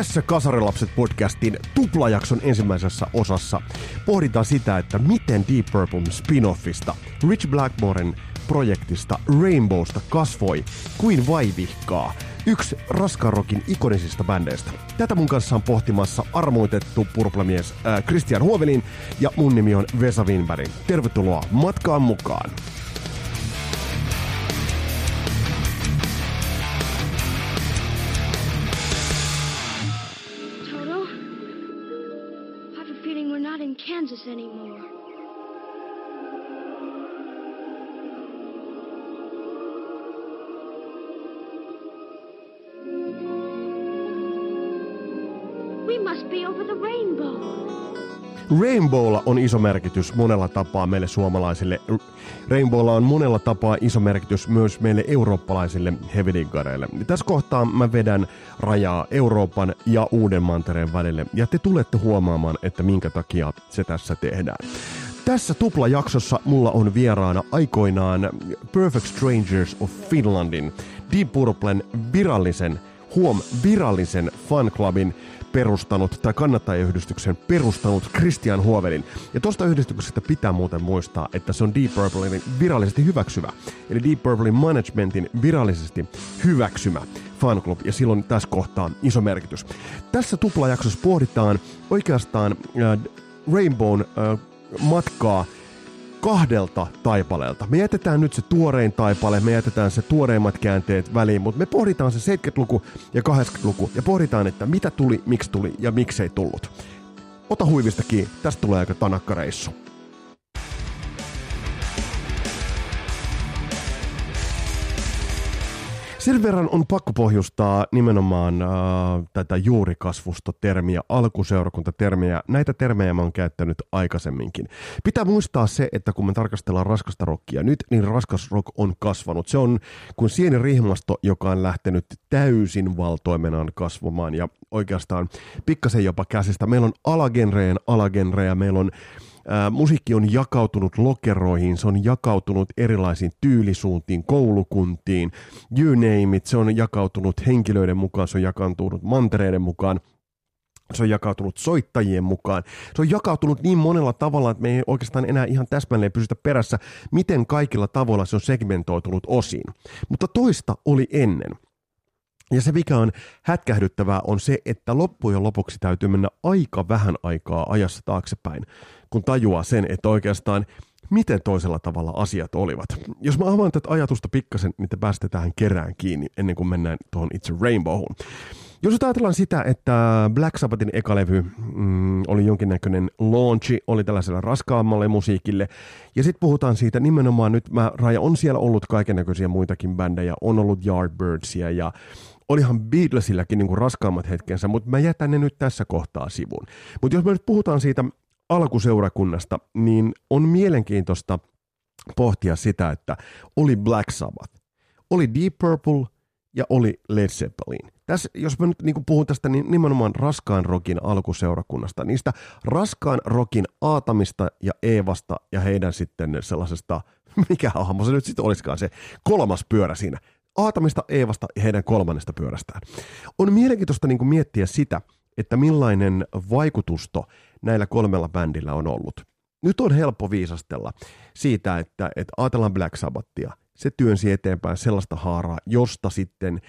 Tässä Kasarilapset podcastin tuplajakson ensimmäisessä osassa pohditaan sitä, että miten Deep Purple spin-offista, Rich Blackmoren projektista Rainbowsta kasvoi kuin vaivihkaa yksi raskarokin ikonisista bändeistä. Tätä mun kanssa on pohtimassa armoitettu purplamies äh, Christian Huovelin ja mun nimi on Vesa Winberg. Tervetuloa matkaan mukaan! Rainbowlla on iso merkitys monella tapaa meille suomalaisille. Rainbowlla on monella tapaa iso merkitys myös meille eurooppalaisille heavy-diggareille. Tässä kohtaa mä vedän rajaa Euroopan ja Uuden mantereen välille, ja te tulette huomaamaan, että minkä takia se tässä tehdään. Tässä tuplajaksossa mulla on vieraana aikoinaan Perfect Strangers of Finlandin, Deep Purplen virallisen, huom, virallisen fanclubin perustanut tai kannattajayhdistyksen perustanut Christian Huovelin. Ja tuosta yhdistyksestä pitää muuten muistaa, että se on Deep Purplein virallisesti hyväksyvä. Eli Deep Purplein managementin virallisesti hyväksymä fanclub, ja silloin tässä kohtaa iso merkitys. Tässä tuplajaksossa pohditaan oikeastaan äh, Rainbown äh, matkaa kahdelta taipaleelta. Me jätetään nyt se tuorein taipale, me jätetään se tuoreimmat käänteet väliin, mutta me pohditaan se 70-luku ja 80-luku ja pohditaan, että mitä tuli, miksi tuli ja miksei tullut. Ota huivista kiinni, tästä tulee aika tanakkareissu. Sen verran on pakko pohjustaa nimenomaan äh, tätä juurikasvustotermiä, alkuseurakuntatermiä. Näitä termejä mä oon käyttänyt aikaisemminkin. Pitää muistaa se, että kun me tarkastellaan raskasta rockia nyt, niin raskas rock on kasvanut. Se on kuin sieni rihmasto, joka on lähtenyt täysin valtoimenaan kasvamaan ja oikeastaan pikkasen jopa käsistä. Meillä on alagenreen alagenreja, meillä on Musiikki on jakautunut lokeroihin, se on jakautunut erilaisiin tyylisuuntiin, koulukuntiin, you name it, se on jakautunut henkilöiden mukaan, se on jakautunut mantereiden mukaan, se on jakautunut soittajien mukaan. Se on jakautunut niin monella tavalla, että me ei oikeastaan enää ihan täsmälleen pysytä perässä, miten kaikilla tavoilla se on segmentoitunut osiin. Mutta toista oli ennen. Ja se, mikä on hätkähdyttävää, on se, että loppujen lopuksi täytyy mennä aika vähän aikaa ajassa taaksepäin, kun tajuaa sen, että oikeastaan miten toisella tavalla asiat olivat. Jos mä avaan tätä ajatusta pikkasen, niin te pääsette tähän kerään kiinni ennen kuin mennään tuohon itse Rainbowhun. Jos ajatellaan sitä, että Black Sabbathin eka levy mm, oli jonkinnäköinen launchi, oli tällaisella raskaammalle musiikille, ja sitten puhutaan siitä nimenomaan nyt, mä, Raja, on siellä ollut kaikennäköisiä muitakin bändejä, on ollut Yardbirdsia ja olihan Beatlesilläkin niin raskaammat hetkensä, mutta mä jätän ne nyt tässä kohtaa sivuun. Mutta jos me nyt puhutaan siitä alkuseurakunnasta, niin on mielenkiintoista pohtia sitä, että oli Black Sabbath, oli Deep Purple ja oli Led Zeppelin. Tässä, jos mä nyt niin puhun tästä niin nimenomaan raskaan rokin alkuseurakunnasta, niistä raskaan rokin Aatamista ja Eevasta ja heidän sitten sellaisesta, mikä hahmo se nyt sitten olisikaan se kolmas pyörä siinä, Aatamista, Eevasta ja heidän kolmannesta pyörästään. On mielenkiintoista niin miettiä sitä, että millainen vaikutusto näillä kolmella bändillä on ollut. Nyt on helppo viisastella siitä, että, että ajatellaan Black Sabbathia. Se työnsi eteenpäin sellaista haaraa, josta sitten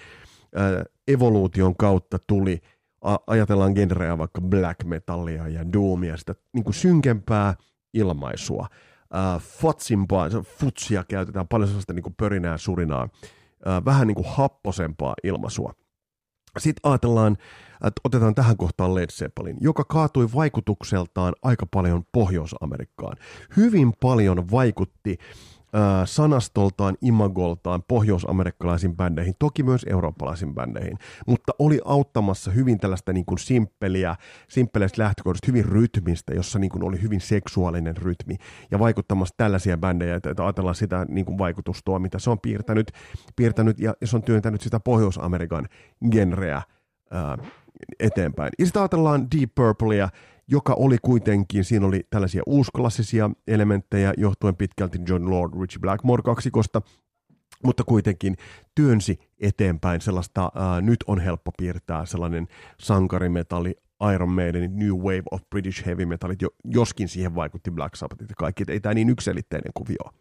ää, evoluution kautta tuli, a, ajatellaan genreä vaikka black metallia ja doomia, sitä niin kuin synkempää ilmaisua. Ää, fatsimpaa, futsia käytetään paljon sellaista niin kuin pörinää surinaa vähän niin kuin happosempaa ilmaisua. Sitten ajatellaan, että otetaan tähän kohtaan Led Zeppelin, joka kaatui vaikutukseltaan aika paljon Pohjois-Amerikkaan. Hyvin paljon vaikutti sanastoltaan, imagoltaan pohjois-amerikkalaisiin bändeihin, toki myös eurooppalaisiin bändeihin, mutta oli auttamassa hyvin tällaista niin kuin simppeliä, simppeleistä lähtökohdista, hyvin rytmistä, jossa niin kuin oli hyvin seksuaalinen rytmi, ja vaikuttamassa tällaisia bändejä, että, ajatellaan sitä niin kuin vaikutustoa, mitä se on piirtänyt, piirtänyt ja, se on työntänyt sitä Pohjois-Amerikan genreä ää, eteenpäin. Ja sitten ajatellaan Deep Purplea, joka oli kuitenkin, siinä oli tällaisia uusklassisia elementtejä johtuen pitkälti John Lord, Richie Blackmore kaksikosta, mutta kuitenkin työnsi eteenpäin sellaista, ää, nyt on helppo piirtää sellainen sankarimetalli, Iron Maiden, New Wave of British Heavy Metalit, jo, joskin siihen vaikutti Black Sabbathit ja kaikki, ei tämä niin ykselitteinen kuvio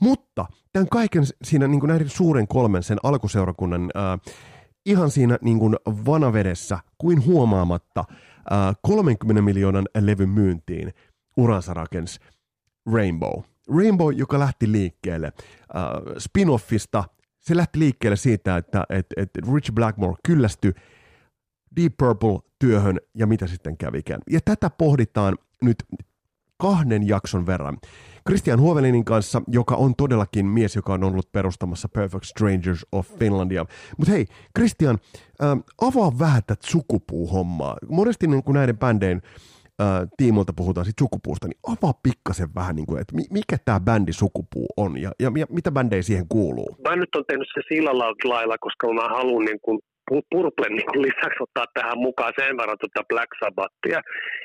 Mutta tämän kaiken siinä niin näiden suuren kolmen, sen alkuseurakunnan, ää, ihan siinä niin kuin vanavedessä, kuin huomaamatta, 30 miljoonan levyn myyntiin uransa rakensi Rainbow. Rainbow, joka lähti liikkeelle äh, spin-offista, se lähti liikkeelle siitä, että et, et Rich Blackmore kyllästyi Deep Purple-työhön ja mitä sitten kävikään. Ja tätä pohditaan nyt kahden jakson verran. Christian Huovelinin kanssa, joka on todellakin mies, joka on ollut perustamassa Perfect Strangers of Finlandia. Mutta hei, Christian, äh, avaa vähän tätä sukupuuhommaa. Monesti niin kuin näiden bändein äh, tiimolta puhutaan sit sukupuusta, niin avaa pikkasen vähän, niin kuin, että mikä tämä bändi sukupuu on ja, ja, ja mitä bändejä siihen kuuluu? Mä nyt on tehnyt se sillä lailla, koska mä haluan niin kuin Purplen niin lisäksi ottaa tähän mukaan sen verran tuota Black Sabbathia,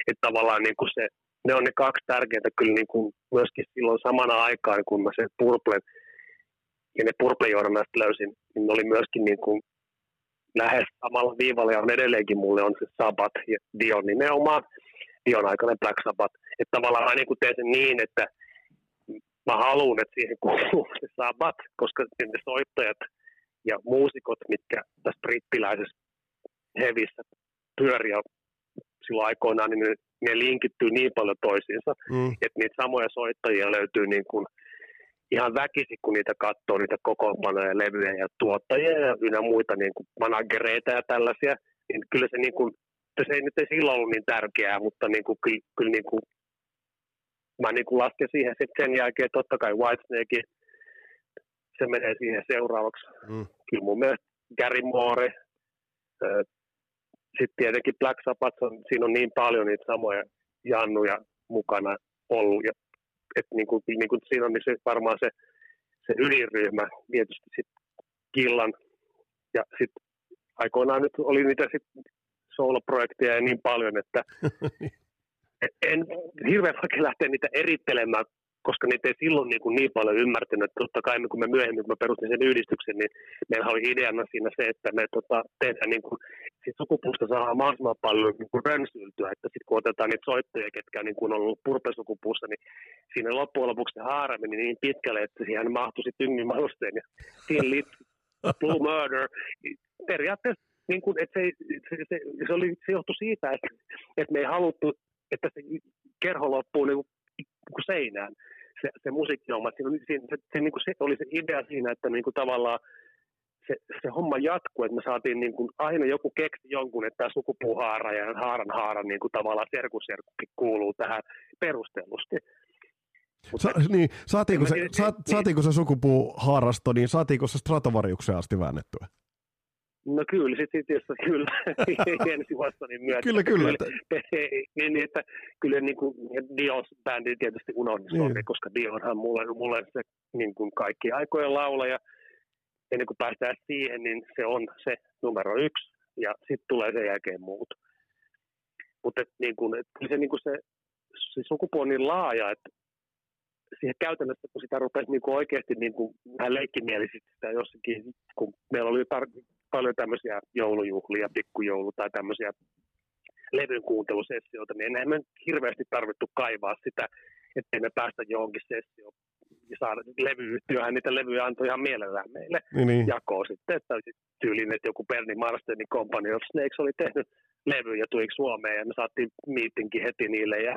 että tavallaan niin kuin se, ne on ne kaksi tärkeintä kyllä niin kuin myöskin silloin samana aikaan, kun mä sen Purplen ja ne Purple-journalista löysin, niin ne oli myöskin niin kuin lähes samalla viivalla ja on edelleenkin mulle on se Sabbath ja Dion nimenomaan. Dion aikainen Black Sabbath. Että tavallaan mä niin teen sen niin, että mä haluan, että siihen kuuluu se Sabbath, koska ne soittajat ja muusikot, mitkä tässä brittiläisessä hevissä pyöriä silloin aikoinaan, niin ne, ne linkittyy niin paljon toisiinsa, mm. että niitä samoja soittajia löytyy niin kuin ihan väkisi, kun niitä katsoo, niitä kokoonpanoja, levyjä ja tuottajia ja ynnä muita niin kuin managereita ja tällaisia, niin kyllä se niin kuin se ei nyt ei silloin ollut niin tärkeää, mutta niin kuin, kyllä, kyllä niin kuin, mä niin kuin lasken siihen sitten sen jälkeen, totta kai Whitesnake, se menee siihen seuraavaksi. Mm. Kyllä mun mielestä Gary Moore, sitten tietenkin Black Sabbath, on, siinä on niin paljon niitä samoja jannuja mukana ollut, ja, että niin kuin, niin kuin siinä on niin se, varmaan se, se ydinryhmä, tietysti sitten Killan, ja sitten aikoinaan nyt oli niitä sitten solo-projekteja ja niin paljon, että en hirveän vaikea lähteä niitä erittelemään, koska niitä ei silloin niin, kuin niin paljon ymmärtänyt. Että totta kai kun me myöhemmin, kun me perustin sen yhdistyksen, niin meillä oli ideana siinä se, että me tota, tehdään niin kuin, sit sukupuusta saa mahdollisimman paljon niin kuin rönsyltyä, että sitten kun otetaan niitä soittajia, ketkä niin kuin on ollut purpesukupuussa, niin siinä loppujen lopuksi se haara meni niin pitkälle, että siihen mahtui sitten yngin ja siihen Blue Murder. Periaatteessa niin kuin, että se, se, se, se, oli, se johtui siitä, että, että me ei haluttu, että se kerho loppuu niin kuin, niin kuin seinään, se, se musiikkihomma. Se, se, se, se, niin kuin se oli se idea siinä, että niin kuin tavallaan se, se homma jatkuu, että me saatiin niin kuin aina joku keksi jonkun, että tämä sukupuuhaara ja haaran haara niin kuin tavallaan serkuserkkukin kuuluu tähän perustellusti. Sa, niin, saatiinko, se, sa, saatiinko se sukupuuhaarasto, niin saatiinko se Stratovariukseen asti väännettyä? No kyllä, sitten sit, jos kyllä ensi Watsonin myötä. Kyllä, kyllä. kyllä niin, niin, että kyllä niin kuin Dios bändi tietysti unohdin, niin. koska Dionhan mulle, mulle se niin kuin kaikki aikojen laulaja. Ennen kuin päästään siihen, niin se on se numero yksi ja sitten tulee sen jälkeen muut. Mutta niin kuin, et, se, niin kuin se, se sukupuoli on niin laaja, että siihen käytännössä, kun sitä rupesi niin kuin oikeasti niin kuin vähän leikkimielisesti sitä jossakin, kun meillä oli tar- paljon tämmöisiä joulujuhlia, pikkujoulu tai tämmöisiä levyn kuuntelusessioita, niin enää me hirveästi tarvittu kaivaa sitä, ettei me päästä johonkin sessioon ja saada levyyhtiöhän niitä levyjä antoi ihan mielellään meille niin, niin. jakoon sitten, että tyylin, että joku Bernie Marstenin Company of Snakes oli tehnyt levy ja tuli Suomeen ja me saatiin miitinkin heti niille ja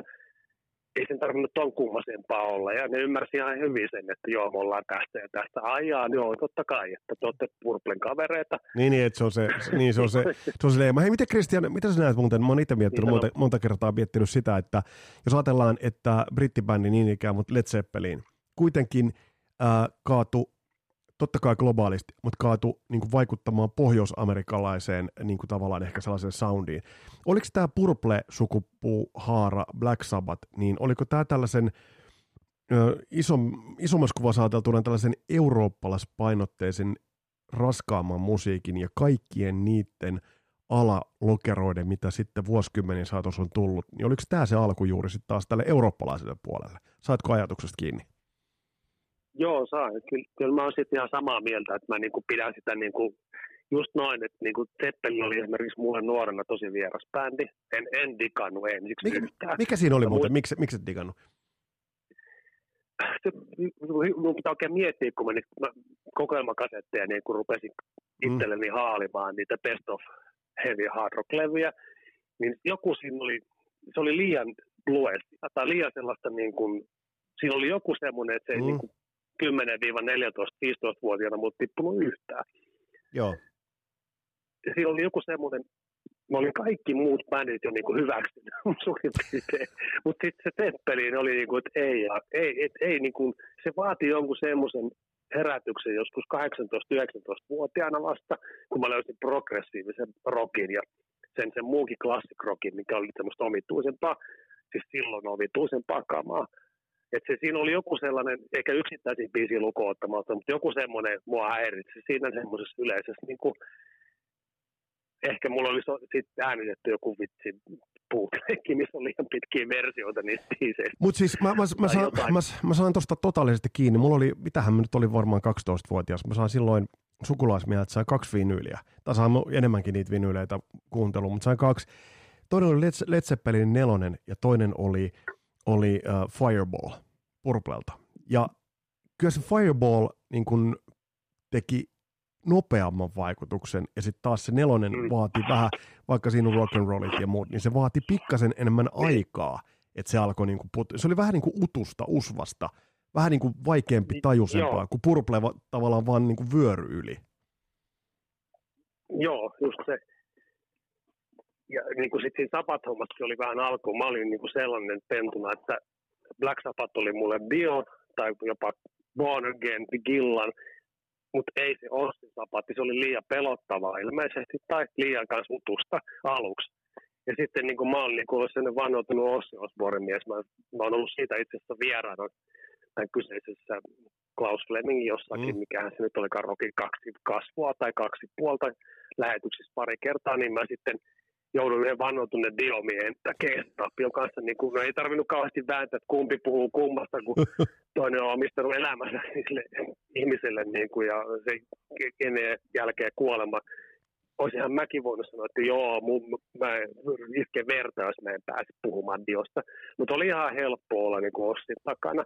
ei sen tarvinnut ton kummasempaa olla. Ja ne ymmärsi ihan hyvin sen, että joo, me ollaan tästä ja tästä. Ai jaa, joo, totta kai, että te olette Purplen kavereita. Niin, niin, että se on se, niin se on se, se, on se leima. Hei, miten Kristian, mitä sä näet muuten? Mä oon itse miettinyt, niin monta, monta, kertaa miettinyt sitä, että jos ajatellaan, että brittibändi niin ikään, mutta Led Zeppelin kuitenkin äh, kaatu totta kai globaalisti, mutta kaatu niin kuin vaikuttamaan pohjois-amerikkalaiseen niin kuin tavallaan ehkä sellaiseen soundiin. Oliko tämä Purple-sukupuu, Haara, Black Sabbath, niin oliko tämä tällaisen ö, iso, isommassa kuvassa ajateltuna tällaisen eurooppalaispainotteisen raskaamman musiikin ja kaikkien niiden alalokeroiden, mitä sitten vuosikymmenien saatossa on tullut, niin oliko tämä se alku juuri sitten taas tälle eurooppalaiselle puolelle? Saatko ajatuksesta kiinni? Joo, saa. Kyllä, kyllä mä oon sitten ihan samaa mieltä, että mä niinku pidän sitä niinku, just noin, että niinku Zeppelin oli esimerkiksi mulle nuorena tosi vieras bändi. En, en digannut ensiksi Mikä, yhtään. mikä siinä oli muuten? Miksi, miksi et digannut? se, mun pitää oikein miettiä, kun mä, niitä, mä kokoelmakasetteja niin kun rupesin itselleni haalimaan niitä best of heavy hard rock levyjä, niin joku siinä oli, se oli liian blues, tai liian sellaista niin kuin, siinä oli joku semmoinen, että se ei Mm. niin kuin 10-14-15-vuotiaana mut tippunut yhtään. Joo. Siinä oli joku semmoinen, mä olin kaikki muut bändit jo niin kuin hyväksynyt suurin piirtein. Mutta sitten se Zeppelin oli niin kuin, että ei, ja- ei, et, ei niin kuin, se vaati jonkun semmoisen herätyksen joskus 18-19-vuotiaana vasta, kun mä löysin progressiivisen rockin ja sen, sen muunkin classic rockin, mikä oli semmoista omituisempaa, siis silloin omituisempaa kamaa. Et se, siinä oli joku sellainen, eikä yksittäisiä biisiä lukuun ottamatta, mutta joku semmoinen mua häiritsi siinä semmoisessa yleisessä niin kuin, ehkä mulla oli so, sitten äänitetty joku vitsi bootlegki, missä on liian pitkiä versioita niistä biiseistä. Mutta siis mä, mä, mä, saan, jotain. mä, mä sain tuosta totaalisesti kiinni. Mulla oli, mitähän mä nyt olin varmaan 12-vuotias. Mä sain silloin sukulaismieheltä sain kaksi vinyyliä. Tai sain mu- enemmänkin niitä vinyyleitä kuunteluun, mutta sain kaksi. Toinen oli Led, Led Zeppelin nelonen ja toinen oli, oli uh, Fireball Purplelta. Ja kyllä se Fireball niin kun teki nopeamman vaikutuksen ja sitten taas se nelonen Mm. vaati vähän, vaikka siinä on rock and rollit ja muut, niin se vaati pikkasen enemmän aikaa, että se alkoi niinku put... se oli vähän niin kuin utusta, usvasta, vähän niin kuin vaikeampi tajusempaa, Joo. kun purple va- tavallaan vaan niin kuin vyöry yli. Joo, just se. Ja niin kuin sitten siinä oli vähän alkuun. Mä olin niin kuin sellainen pentuna, että Black Sabbath oli mulle bio tai jopa Born Again, Gillan, mutta ei se Ossi Sabbath, se oli liian pelottavaa ilmeisesti tai liian kanssa utusta aluksi. Ja sitten niin kuin mä olen niin kuin sellainen vannoutunut Ossi Osborne mies. Mä, mä oon ollut siitä itse asiassa vieraana tämän kyseisessä Klaus Flemingin jossakin, Mm. mikähän se nyt oli Rokin kaksi kasvua tai kaksi puolta lähetyksissä pari kertaa, niin mä sitten joudun yhden vannoutuneen diomiehen G-Tapion kanssa, niin kun, no ei tarvinnut kauheasti vääntää, että kumpi puhuu kummasta, kun toinen on omistanut elämänsä sille ihmiselle niin kuin, ja se kenen jälkeen kuolema. Olisinhan mäkin voinut sanoa, että joo, mun, mä isken verta, jos mä en pääse puhumaan diosta. Mutta oli ihan helppo olla niin kuin Ossin takana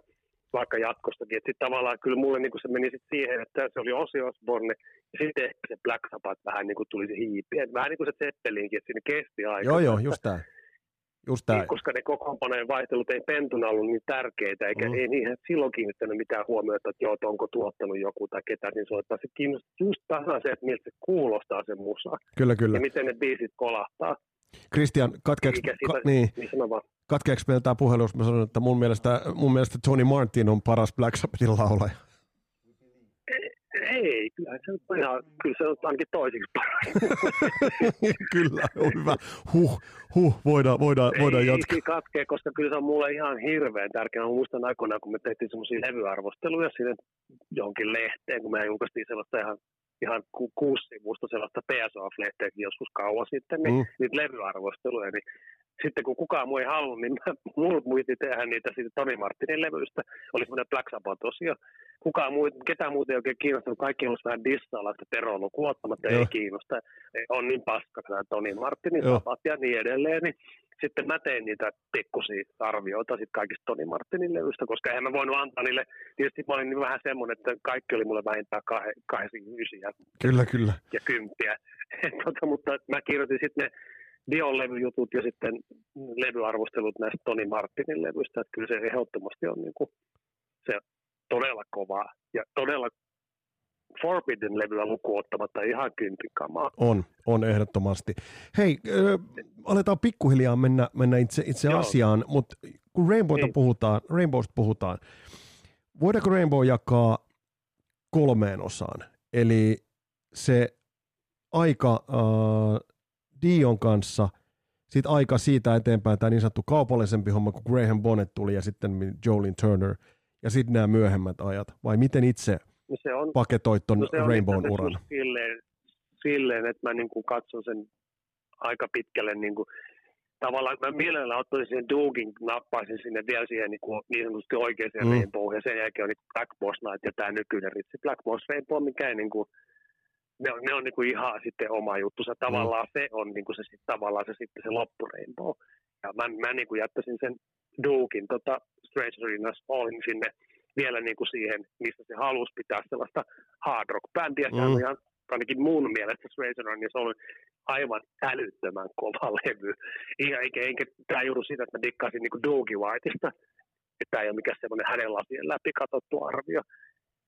vaikka jatkostakin. Että sitten tavallaan kyllä mulle niin se meni sit siihen, että se oli Ozzy Osbourne, ja sitten ehkä se Black Sabbath vähän niin kuin tuli se hiipi. Et vähän niin kuin se Zeppelinkin, että siinä kesti aika. Joo, joo, just tää. Just tää. Niin, koska ne kokoonpanojen vaihtelut ei pentuna ollut niin tärkeitä, eikä Mm. ei niihin silloin kiinnittänyt mitään huomiota, että joo, että onko tuottanut joku tai ketä siinä soittaa. Se kiinnostaa just tasan se, että miltä se kuulostaa se musa Kyllä, kyllä. ja miten ne biisit kolahtaa. Kristian, katkeeks, Eikä ka, niin, Niin sano vaan. katkeeks meillä tämä puhelu, jos mä sanon, että mun mielestä, mun mielestä Tony Martin on paras Black Sabbathin laulaja. Ei, kyllä se on ihan, kyllä se on ainakin toisiksi paras. kyllä, on hyvä. Huh, huh, voidaan, voidaan, voidaan jatkaa. Ei katkee, koska kyllä se on mulle ihan hirveän tärkeää. Mä muistan aikoinaan, kun me tehtiin semmoisia levyarvosteluja sinne johonkin lehteen, kun me julkaistiin sellaista ihan, ihan ku, kuusi sivusta sellaista PSOF-lehteäkin joskus kauan sitten, niin Mm. niitä levyarvosteluja, niin sitten kun kukaan muu ei halunnut, niin mulla muisti tehdä niitä siitä Toni Martinin levyistä. Oli semmoinen Black Sabbath-osio. Kukaan muu, ketään muuta ei oikein kiinnostanut. Kaikki halusi vähän dissailla sitä Teroa lukuun ottamatta. Joo. Ei kiinnosta. Ei, On niin paska tämä Toni Martinin. Sabbath ja niin edelleen. Niin sitten mä tein niitä pikkusia arvioita sit kaikista Toni Martinin levyistä, koska eihän mä voinut antaa niille, tietysti mä olin niin vähän semmoinen, että kaikki oli mulle vähintään kah- kahdeksan ysiä Kyllä, kyllä. ja kymppiä. tota, mutta mä kirjoitin sitten ne Dion levyjutut ja sitten levyarvostelut näistä Toni Martinin levyistä, että kyllä se ehdottomasti on niin kuin, se todella kovaa ja todella Forbidden levyä lukuun ottamatta ihan kympin kamaa. On, on ehdottomasti. Hei, ö, aletaan pikkuhiljaa mennä, mennä itse, itse Joo. asiaan, mutta kun Rainbowta Niin. puhutaan, Rainbowsta puhutaan, voidaanko Rainbow jakaa kolmeen osaan? Eli se aika äh, Dion kanssa, sitten aika siitä eteenpäin tämä niin sanottu kaupallisempi homma, kun Graham Bonnet tuli ja sitten Jolin Turner, ja sitten nämä myöhemmät ajat, vai miten itse No se on, paketoit ton no se Rainbown uran? Silleen, silleen, että mä niin kuin katson sen aika pitkälle niin kuin tavallaan mä mielellään ottaisin sen Dugin, nappaisin sinne vielä siihen niin, kuin, niin sanotusti oikeaan Mm. mm. Rainbow, ja sen jälkeen on niin Black Boss Night ja tämä nykyinen ritsi. Black Boss Rainbow, mikä ei niin kuin, ne on, ne on niin kuin ihan sitten oma juttusa. Tavallaan mm. se on niin kuin se, sit, tavallaan se sitten se loppu Rainbow. Ja mä, mä niin kuin jättäisin sen Dugin tota, Strange Arenas Allin sinne vielä niin kuin siihen, missä se halusi pitää sellaista hard rock-bändiä. Mm. Mm. on ihan, ainakin mun mielestä Strange Arenas oli aivan älyttömän kova levy. Ja eikä, eikä tämä juuri siitä, että mä dikkaisin niin Doogie Whiteista, että tämä ei ole mikään semmoinen hänen lasien läpi katsottu arvio,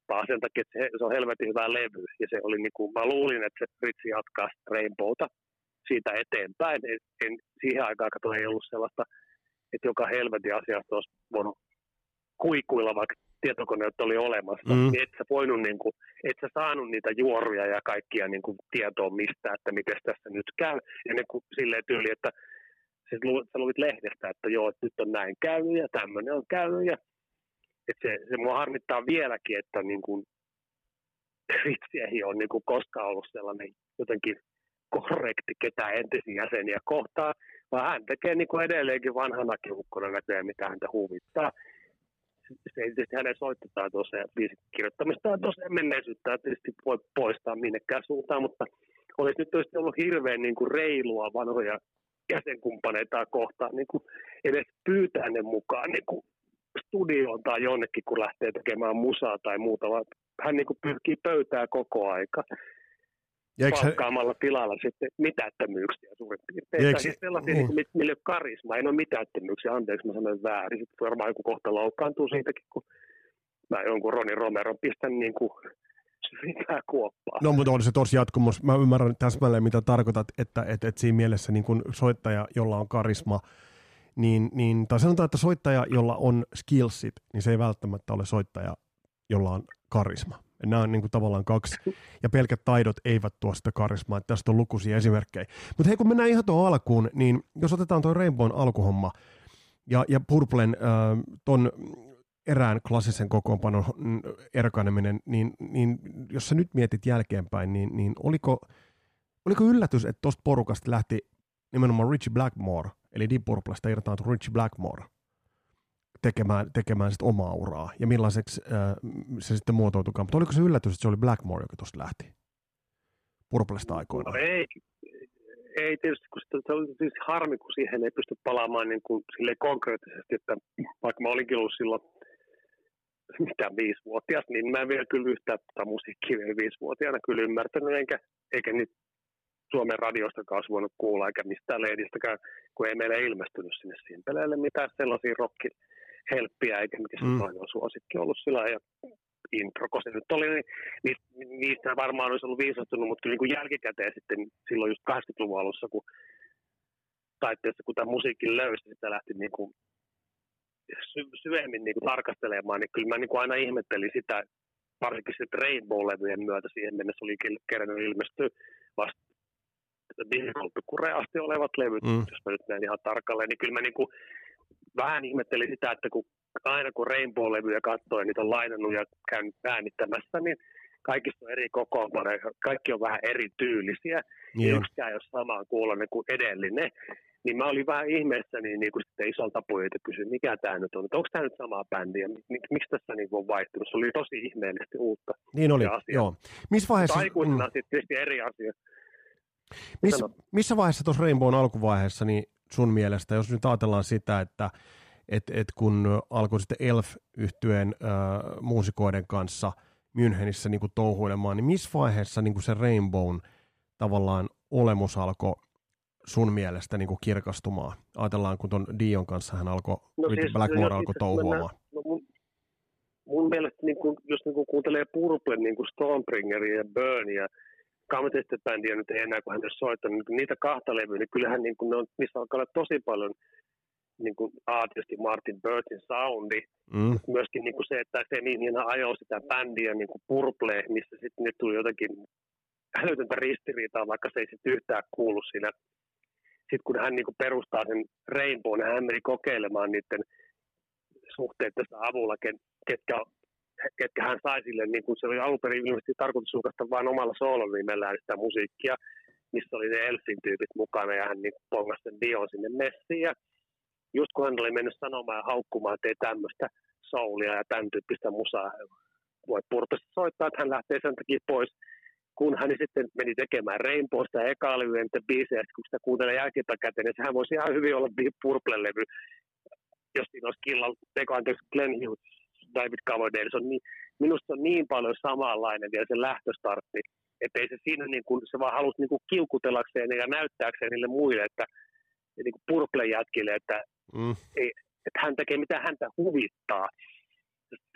vaan sen takia, että se, se on helvetin hyvä levy. Ja se oli niin kuin, mä luulin, että se Ritsi jatkaa Rainbowta siitä eteenpäin. En, en, siihen aikaan kato, ei ollut sellaista, että joka helvetin asiasta olisi voinut kuikuilla, vaikka tietokoneet oli olemassa, Mm. niin et sä voinut, niin kuin, et sä saanut niitä juoruja ja kaikkia niin kuin, tietoa mistä, että miten tässä nyt käy. Ja ne kun, silleen tyyli, että siis lu, sä luvit lehdestä, että joo, että nyt on näin käynyt ja tämmöinen on käynyt. Ja, että se, se mua harmittaa vieläkin, että niin kuin, Ritsi ei ole niin kuin, koskaan ollut sellainen jotenkin korrekti ketään entisiä jäseniä kohtaan, vaan hän tekee niin kuin edelleenkin vanhanakin ukkona näköjään, mitä häntä huvittaa tietysti hänen soittetaan tuossa ja biisin kirjoittamista tuossa menneisyyttä tietysti voi poistaa minnekään suuntaan, mutta olisi nyt tietysti ollut hirveän niin kuin reilua vanhoja jäsenkumppaneita kohtaan niin kuin edes pyytää ne mukaan niin kuin studioon tai jonnekin, kun lähtee tekemään musaa tai muuta, vaan hän niin kuin pyrkii pöytää koko aika Ja palkkaamalla tilalla sitten mitättömyyksiä suurin piirtein. Eikö- siis sellaisia, niin. niin. ole karisma, ei ole mitättömyyksiä, anteeksi mä sanoin väärin. Sitten varmaan joku kohta loukkaantuu siitäkin, kun mä jonkun Roni Romeron pistän niin kuin syrjintää kuoppaa. No, mutta on se tosi jatkumus. Mä ymmärrän täsmälleen, mitä tarkoitat, että, että, että siinä mielessä niin kun soittaja, jolla on karisma, niin, niin, tai sanotaan, että soittaja, jolla on skillsit, niin se ei välttämättä ole soittaja, jolla on karisma. Nämä on niin kuin tavallaan kaksi, ja pelkät taidot eivät tuo sitä karismaa. Tästä on lukuisia esimerkkejä. Mutta hei, kun mennään ihan tuohon alkuun, niin jos otetaan tuo Rainbown alkuhomma, ja, ja Purplen äh, ton erään klassisen kokoonpanon erkaneminen, niin, niin jos sä nyt mietit jälkeenpäin, niin, niin oliko, oliko yllätys, että tuosta porukasta lähti nimenomaan Richie Blackmore, eli Deep Purplesta irtaantui Richie Blackmore tekemään, tekemään sit omaa uraa, ja millaiseksi äh, se sitten muotoutukaan. Mutta oliko se yllätys, että se oli Blackmore, joka tuosta lähti Purplesta aikoinaan? No ei, ei tietysti, kun sitä, se oli siis harmi, kun siihen ei pysty palaamaan niin kuin silleen konkreettisesti, että vaikka mä olinkin ollut silloin mitä viisivuotias, niin mä en vielä kyllä yhtään tätä musiikkia vielä viisivuotiaana kyllä ymmärtänyt, enkä, eikä nyt Suomen radiostakaan olisi voinut kuulla, eikä mistään lehdistäkään, kun ei meille ilmestynyt sinne simpeleille mitään sellaisia rockihelppiä, eikä mikä se Mm. toinen suosikki ollut sillä ja intro, kun se nyt oli, niin niistä, niistä varmaan olisi ollut viisastunut, mutta kyllä niin kuin jälkikäteen sitten silloin just 80-luvun alussa, kun taitteessa, kun tämä musiikki löysi, sitä lähti niin kuin sy- syvemmin niin kuin tarkastelemaan, niin kyllä mä niin kuin aina ihmettelin sitä, varsinkin sitten Rainbow-levyjen myötä siihen mennessä oli kerännyt ilmestyä vasta asti olevat levyt, mm. jos mä nyt näin ihan tarkalleen, niin kyllä mä niin kuin vähän ihmettelin sitä, että kun aina kun Rainbow-levyjä katsoo ja niitä on lainannut ja käynyt äänittämässä, niin kaikista on eri kokoonpanoja, kaikki on vähän erityylisiä, Niin ja on. yksikään ei ole samaan kuulonen kuin edellinen. Niin mä olin vähän ihmeessä, niin, niin kuin sitten isolta pojilta kysyin, mikä tämä nyt on, että onko tämä nyt sama bändi ja mik, miksi tässä niin on vaihtunut. Se oli tosi ihmeellisesti uutta. Niin oli, asia. joo. Missä vaiheessa, Mutta aikuisena mm, sitten tietysti eri asia. missä, sano. missä vaiheessa tuossa Rainbown alkuvaiheessa, niin sun mielestä, jos nyt ajatellaan sitä, että et, et kun alkoi sitten elf yhtyeen äh, muusikoiden kanssa Münchenissä niin kuin touhuilemaan, niin missä vaiheessa niin kuin se Rainbown tavallaan olemus alkoi sun mielestä niin kuin kirkastumaan? Ajatellaan, kun ton Dion kanssa hän alkoi, no siis, Blackmore alkoi touhuamaan. No mun, mun mielestä, niin kun, jos niin kun kuuntelee Purple, niin kuin Stormbringeria ja Burnia, Kameteste-bändiä nyt ei enää, kun hän ole soittanut, niin niitä kahta levyä, niin kyllähän niin kuin ne on, niissä alkaa olla tosi paljon niin kuin, a, tietysti Martin Birchin soundi, Mm, myöskin niin kuin se, että se niin ajoi sitä bändiä niin kuin Purple, missä sitten nyt tuli jotakin älytöntä ristiriitaa, vaikka se ei sitten yhtään kuulu siinä. Sitten kun hän niin kuin perustaa sen Rainbow, niin hän meni kokeilemaan niiden suhteiden avulla, ket- ketkä, ketkä hän sai sille, niin kuin se oli alun perin ilmeisesti tarkoitus julkaista vain omalla soolon nimellään sitä musiikkia. missä oli ne Elsin tyypit mukana ja hän niin pongasi sen Dion sinne messiin. Ja just kun hän oli mennyt sanomaan ja haukkumaan, että ei tämmöistä soulia ja tämän tyyppistä musaa voi purtosta soittaa, että hän lähtee sen takia pois, kun hän sitten meni tekemään Rainbowsta ja eka levyä niitä biisejä, kun sitä kuuntelee jälkikäteen, niin sehän voisi ihan hyvin olla Purple-levy, jos siinä olisi Killa, teko anteeksi Glenn Hughes, David Coverdale, se on niin, minusta on niin paljon samanlainen vielä se lähtöstartti, että ei se siinä niin kuin, se vaan halusi niin kuin kiukutellakseen ja näyttääkseen niille muille, että niin kuin Purple jätkille, että, mm. ei, että hän tekee mitä häntä huvittaa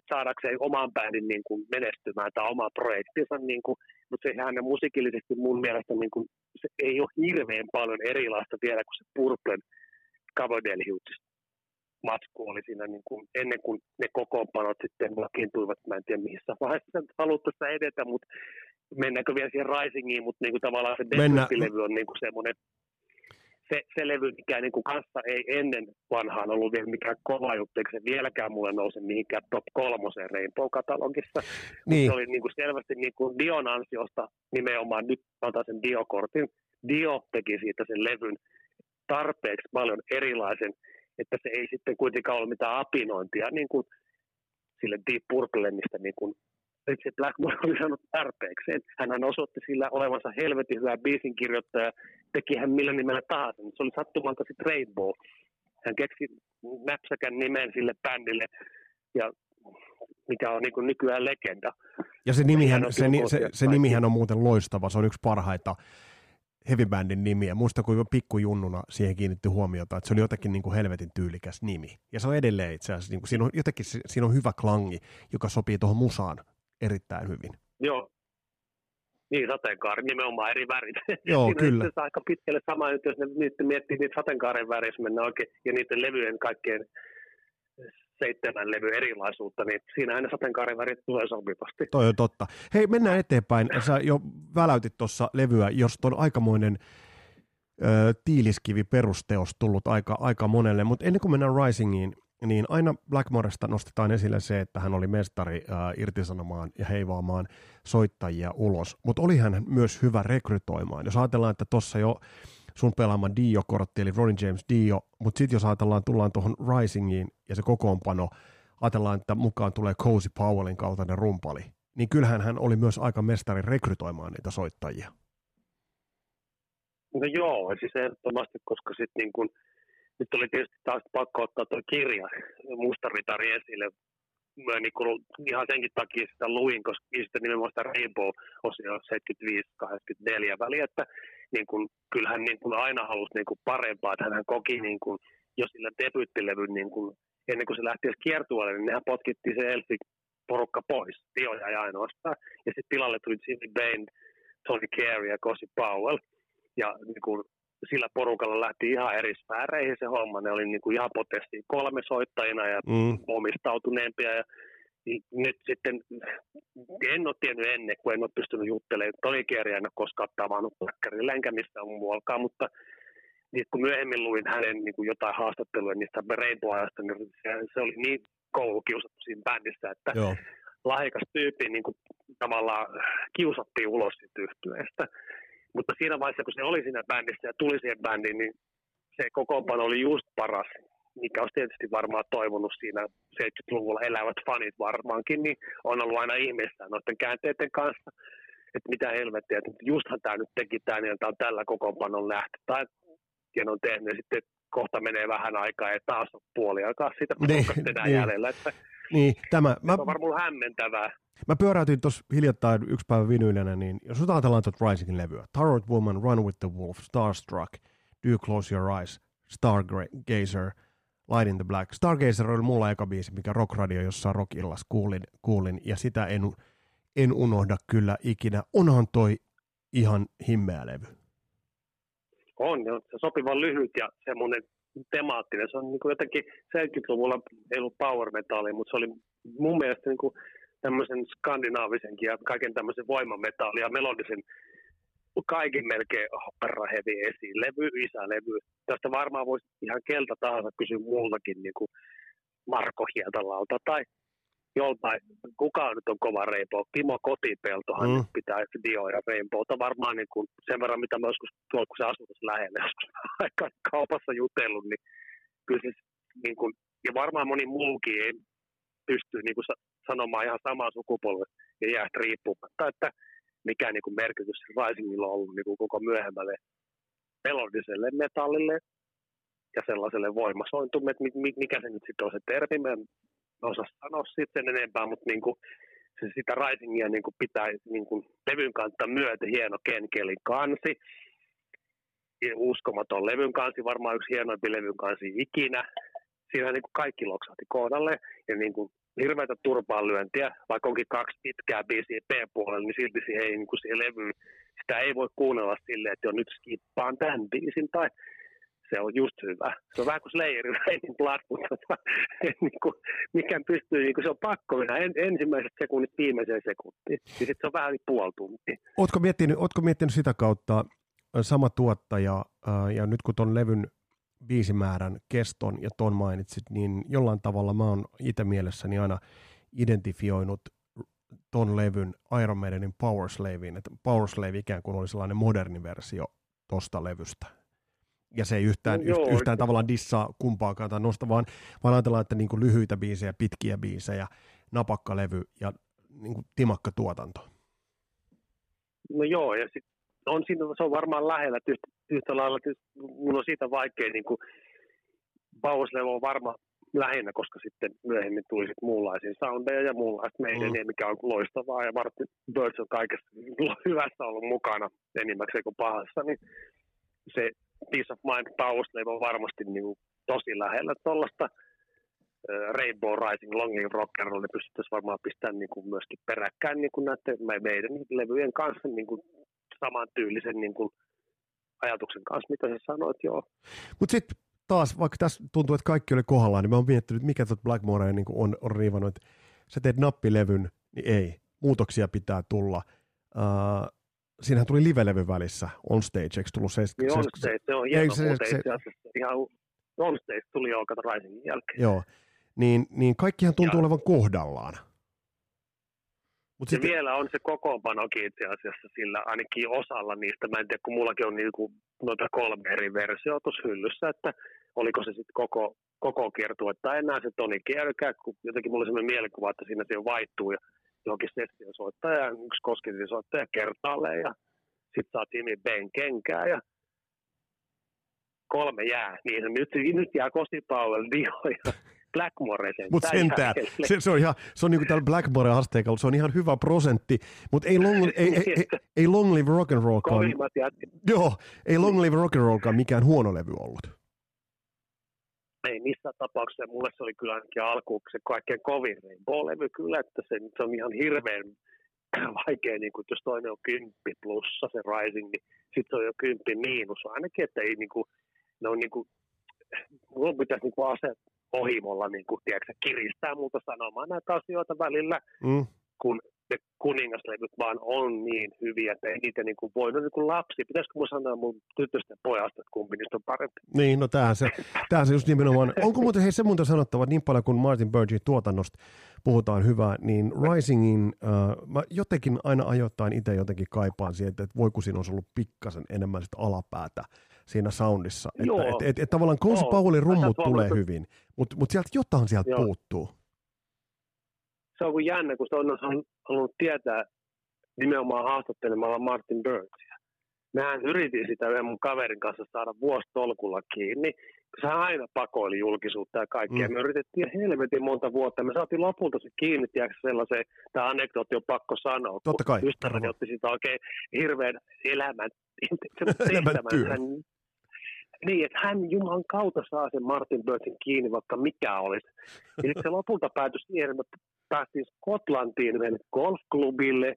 saadakseen oman bändin niin kuin menestymään tai omaa projektinsa, niin kuin, mutta se hänen musiikillisesti mun mielestä niin kuin, se ei ole hirveän paljon erilaista vielä kuin se Purplen Hughes matsku oli siinä niin kuin, ennen kuin ne kokoonpanot sitten vakiintuivat. Mä en tiedä missä vaiheessa haluttaisiin edetä, mutta mennäänkö vielä siihen Risingiin, mutta niin kuin tavallaan se Death on niin kuin semmoinen se, se levy, mikä niin kuin kanssa ei ennen vanhaan ollut vielä mikään kova juttu, eikä se vieläkään mulle nouse mihinkään top kolmoseen Rainbow-katalogissa. Niin. Se oli niin kuin selvästi niin kuin Dion ansiosta nimenomaan, nyt otan sen Dio-kortin, Dio teki siitä sen levyn tarpeeksi paljon erilaisen, että se ei sitten kuitenkaan ole mitään apinointia niin kuin sille Deep Purple, mistä niin kuin se Blackmore oli saanut tarpeekseen. Hän osoitti sillä olevansa helvetin hyvä biisinkirjoittaja, teki hän millä nimellä tahansa. Se oli sattumalta sitten Rainbow. Hän keksi näpsäkän nimen sille bändille, ja mikä on niin nykyään legenda. Ja se nimihän, se, se, se nimihän on muuten loistava, se on yksi parhaita heavybandin nimiä. Muista kuin pikkujunnuna siihen kiinnitti huomiota, että se oli jotenkin niin kuin helvetin tyylikäs nimi. Ja se on edelleen itse asiassa, niin kuin, siinä on jotenkin siinä on hyvä klangi, joka sopii tuohon musaan erittäin hyvin. Joo. Niin, sateenkaari, nimenomaan eri värit. Joo, Siinä kyllä. On aika pitkälle sama jos ne nyt miettii niitä sateenkaaren värissä mennä oikein, ja niiden levyjen kaikkien seitsemän levy erilaisuutta, niin siinä aina sateenkaaren värit tulee sopivasti. Toi on totta. Hei, mennään eteenpäin. Sä jo väläytit tuossa levyä, jos on aikamoinen ö, tiiliskivi perusteos tullut aika, aika monelle, mutta ennen kuin mennään Risingiin, niin aina Blackmoresta nostetaan esille se, että hän oli mestari äh, irtisanomaan ja heivaamaan soittajia ulos, mutta oli hän myös hyvä rekrytoimaan. Jos ajatellaan, että tuossa jo sun pelaama Dio-kortti, eli Ronnie James Dio, mutta sitten jos ajatellaan, tullaan tuohon Risingiin ja se kokoonpano, ajatellaan, että mukaan tulee Cozy Powellin kaltainen rumpali, niin kyllähän hän oli myös aika mestari rekrytoimaan niitä soittajia. No joo, siis ehdottomasti, koska sitten niin kun nyt oli tietysti taas pakko ottaa tuo kirja Mustaritari esille. Mä niin kuin ihan senkin takia sitä luin, koska sitten nimenomaan sitä Rainbow-osio 75-84 väliä, että niin kuin, kyllähän niin kuin aina halusi niin kuin parempaa, että hän koki niin kuin, jo sillä debyyttilevyn niin kuin, ennen kuin se lähti edes kiertueelle, niin nehän potkittiin se Elfi porukka pois, Tio jäi ainoastaan. Ja sitten tilalle tuli Jimmy Bain, Tony Carey ja Cosi Powell. Ja niin kuin, sillä porukalla lähti ihan eri sfääreihin se homma. Ne oli niin kuin ihan potesti kolme soittajina ja mm. omistautuneempia. Ja nyt sitten, en ole tiennyt ennen, kun en ole pystynyt juttelemaan. Ole koskaan tavannut Blackerilla enkä missään muuallakaan, mutta niin kun myöhemmin luin hänen niin kuin jotain haastatteluja niistä Rainbow-ajasta, niin se, se oli niin koulukiusattu siinä bändissä, että Joo. lahjakas tyyppi niin kuin tavallaan kiusattiin ulos siitä yhtyeestä. Mutta siinä vaiheessa, kun se oli siinä bändissä ja tuli siihen bändiin, niin se kokoonpano oli just paras, mikä olisi tietysti varmaan toivonut siinä 70-luvulla elävät fanit varmaankin, niin on ollut aina ihmeessä noiden käänteiden kanssa, että mitä helvettiä, että justhan tämä nyt teki tämän ja tämä on tällä kokoonpanon lähtö, tai ken on tehnyt, ja sitten kohta menee vähän aikaa ja taas on puoli aikaa siitä niin, enää niin, jäljellä. Että niin, tämä, mä, on varmaan hämmentävää. Mä pyöräytin tuossa hiljattain yksi päivä vinyylenä, niin jos nyt ajatellaan tuota Risingin levyä, Tarot Woman, Run with the Wolf, Starstruck, Do You Close Your Eyes, Stargazer, Light in the Black. Stargazer oli mulla eka biisi, mikä Rock Radio jossain rockillas kuulin, kuulin, ja sitä en, en unohda kyllä ikinä. Onhan toi ihan himmeä levy. On, jo. se sopivan lyhyt ja semmoinen temaattinen. Se on niin kuin jotenkin 70-luvulla ei ollut power metallia, mutta se oli mun mielestä niin kuin tämmöisen skandinaavisenkin ja kaiken tämmöisen voimametallia ja melodisen kaiken melkein opera heavy esiin, levy, isälevy. Tästä varmaan voisi ihan kelta tahansa kysyä muultakin, niin kuin Marko Hietalalta tai joltain, kuka nyt on kova Rainbow, Timo Kotipeltohan Mm. pitää Dio ja Rainbowta varmaan niin kuin sen verran, mitä mä joskus tuolla, kun se asuu tässä lähellä, joskus aika kaupassa jutellut, niin kyllä siis, niin kuin, ja varmaan moni muukin ei pysty niin kuin sa- sanomaan ihan samaa sukupolven ja jäästä riippumatta, että mikä niin kuin merkitys Risingilla on ollut niin kuin koko myöhemmälle melodiselle metallille ja sellaiselle voimasointumme, että mi- mi- mikä se nyt sitten on se termi, mä en osaa sanoa siitä sen enempää, mutta niin kuin, se sitä Risingia niin kuin pitää niin kuin levyn kantta myötä hieno Ken Kellyn kansi, uskomaton levyn kansi, varmaan yksi hienoimpi levyn kansi ikinä. Siinä niin kuin kaikki loksahti kohdalle ja niin kuin hirveätä turpaan lyöntiä, vaikka onkin kaksi pitkää biisiä P-puolella, niin silti siihen, ei, niin kuin siihen levyyn, sitä ei voi kuunnella silleen, että jo nyt skippaan tämän biisin tai se on just hyvä. Se on vähän kuin Slayerin Raining Blood, mutta niin kuin, mikään pystyy, niin kuin se on pakko mennä en, ensimmäisestä sekunnista viimeiseen sekuntiin. Ja sitten se on vähän yli puoli tuntia. Ootko miettinyt, ootko miettinyt sitä kautta sama tuottaja, ja nyt kun ton levyn biisimäärän keston ja ton mainitsit, niin jollain tavalla mä oon itse mielessäni aina identifioinut ton levyn Iron Maidenin Power Slaveen, että Power Slave ikään kuin oli sellainen moderni versio tosta levystä. Ja se ei yhtään, No joo, yhtään tavallaan dissaa kumpaakaan tai nosta, vaan, vaan ajatellaan, että niin kuin lyhyitä biisejä, pitkiä biisejä, napakka levy ja niin kuin timakka tuotanto. No joo, ja sit on siinä, se on varmaan lähellä, että yhtä, yhtä lailla, mun on siitä vaikea, niin kuin Bausleva on varma lähinnä, koska sitten myöhemmin tuli sit muunlaisia soundeja ja muunlaista meidän, Mm. mikä on loistavaa, ja Martin Birds on kaikessa hyvässä ollut mukana enimmäkseen kuin pahassa, niin se Peace of Mind Bausleva on varmasti niin kuin tosi lähellä tuollaista Rainbow Rising, Long Live Rock and Roll, ne pystyttäisiin varmaan pistämään niin kuin myöskin peräkkäin niin kuin näiden me- meidän levyjen kanssa niin kuin saman tyylisen niin kuin ajatuksen kanssa, mitä sä sanoit, joo. Mutta sitten taas, vaikka tässä tuntuu, että kaikki oli kohdallaan, niin mä oon miettinyt, mikä tuot Blackmore niin on, on riivannut, että sä teet nappilevyn, niin ei, muutoksia pitää tulla. Uh, siinähän tuli live-levy välissä, On Stage, eikö tullut se? Niin se, on se, stage, se on ei, hieno, se- se- itse asiassa ihan on stage tuli jo Risingin jälkeen. joo, niin, niin kaikkihan tuntuu Ja- olevan kohdallaan. Mut sitten, vielä on se kokoonpanokin itse asiassa sillä ainakin osalla niistä. Mä en tiedä, kun mullakin on niinku noita kolme eri versiota tuossa hyllyssä, että oliko se sitten koko, koko kiertue tai enää se Toni Kierkää, kun jotenkin mulla oli sellainen mielikuva, että siinä se vaihtuu ja johonkin session soittaja ja yksi kosketin soittaja kertaalleen ja sitten saa Jimmy Ben kenkää ja kolme jää. Niin se nyt, nyt jää Kosti Powell, Dio ja Blackmore sen. Mut sentään, se, se, on ihan, se on niin kuin tällä Blackmore-asteikalla, se on ihan hyvä prosentti, mutta ei long, ei, ei, ei, ei long Live Rock and Rollkaan, joo, ei Long Live Rock and Rollkaan mikään huono levy ollut. ei missään tapauksessa. Mulle se oli kyllä ainakin alkuun se kaikkein kovin Rainbow-levy kyllä, että se, se on ihan hirveän vaikea, niin kuin, jos toinen on kymppi plussa se Rising, niin sitten se on jo kymppi miinus ainakin, että ei niin kuin, ne on niin kuin, mulla pitäisi niin kuin aset ohimolla niin kuin, tiedätkö, kiristää muuta sanomaan näitä asioita välillä, Mm. kun ne kuningaslevyt vaan on niin hyviä, että ei niitä niin kuin voi, no niin kuin lapsi, pitäisikö mun sanoa mun tytöstä ja pojasta, että kumpi niistä on parempi. Niin, no tämähän se, tämähän se just nimenomaan. Onko muuten, hei se muuten sanottava, niin paljon kuin Martin Burgin tuotannosta puhutaan hyvää, niin Risingin, äh, mä jotenkin aina ajoittain itse jotenkin kaipaan siihen, että, että voi kun siinä olisi ollut pikkasen enemmän sitä alapäätä siinä soundissa. Että Joo. et, et, et, tavallaan. Powellin Mä rummut tulee huomata- hyvin, mutta mut sieltä jotain sieltä Joo. puuttuu. se on kuin jännä, kun se on halunnut- tietää nimenomaan haastattelemalla Martin Burnsia. Mehän yritin sitä yhden mun kaverin kanssa saada vuositolkulla kiinni, sehän aina pakoili julkisuutta ja kaikkea. Mm. Me yritettiin helvetin monta vuotta. Me saatiin lopulta se kiinni, tiedätkö, sellaiseen, tämä anekdootti on pakko sanoa. Totta kai, Ystäväni otti siitä oikein hirveän elämän, Elämäntyön. Niin, että hän Jumalan kautta saa sen Martin Burtin kiinni, vaikka mikä olisi. Ja sitten se lopulta päätyi siihen, että päästiin Skotlantiin yhden golfklubille,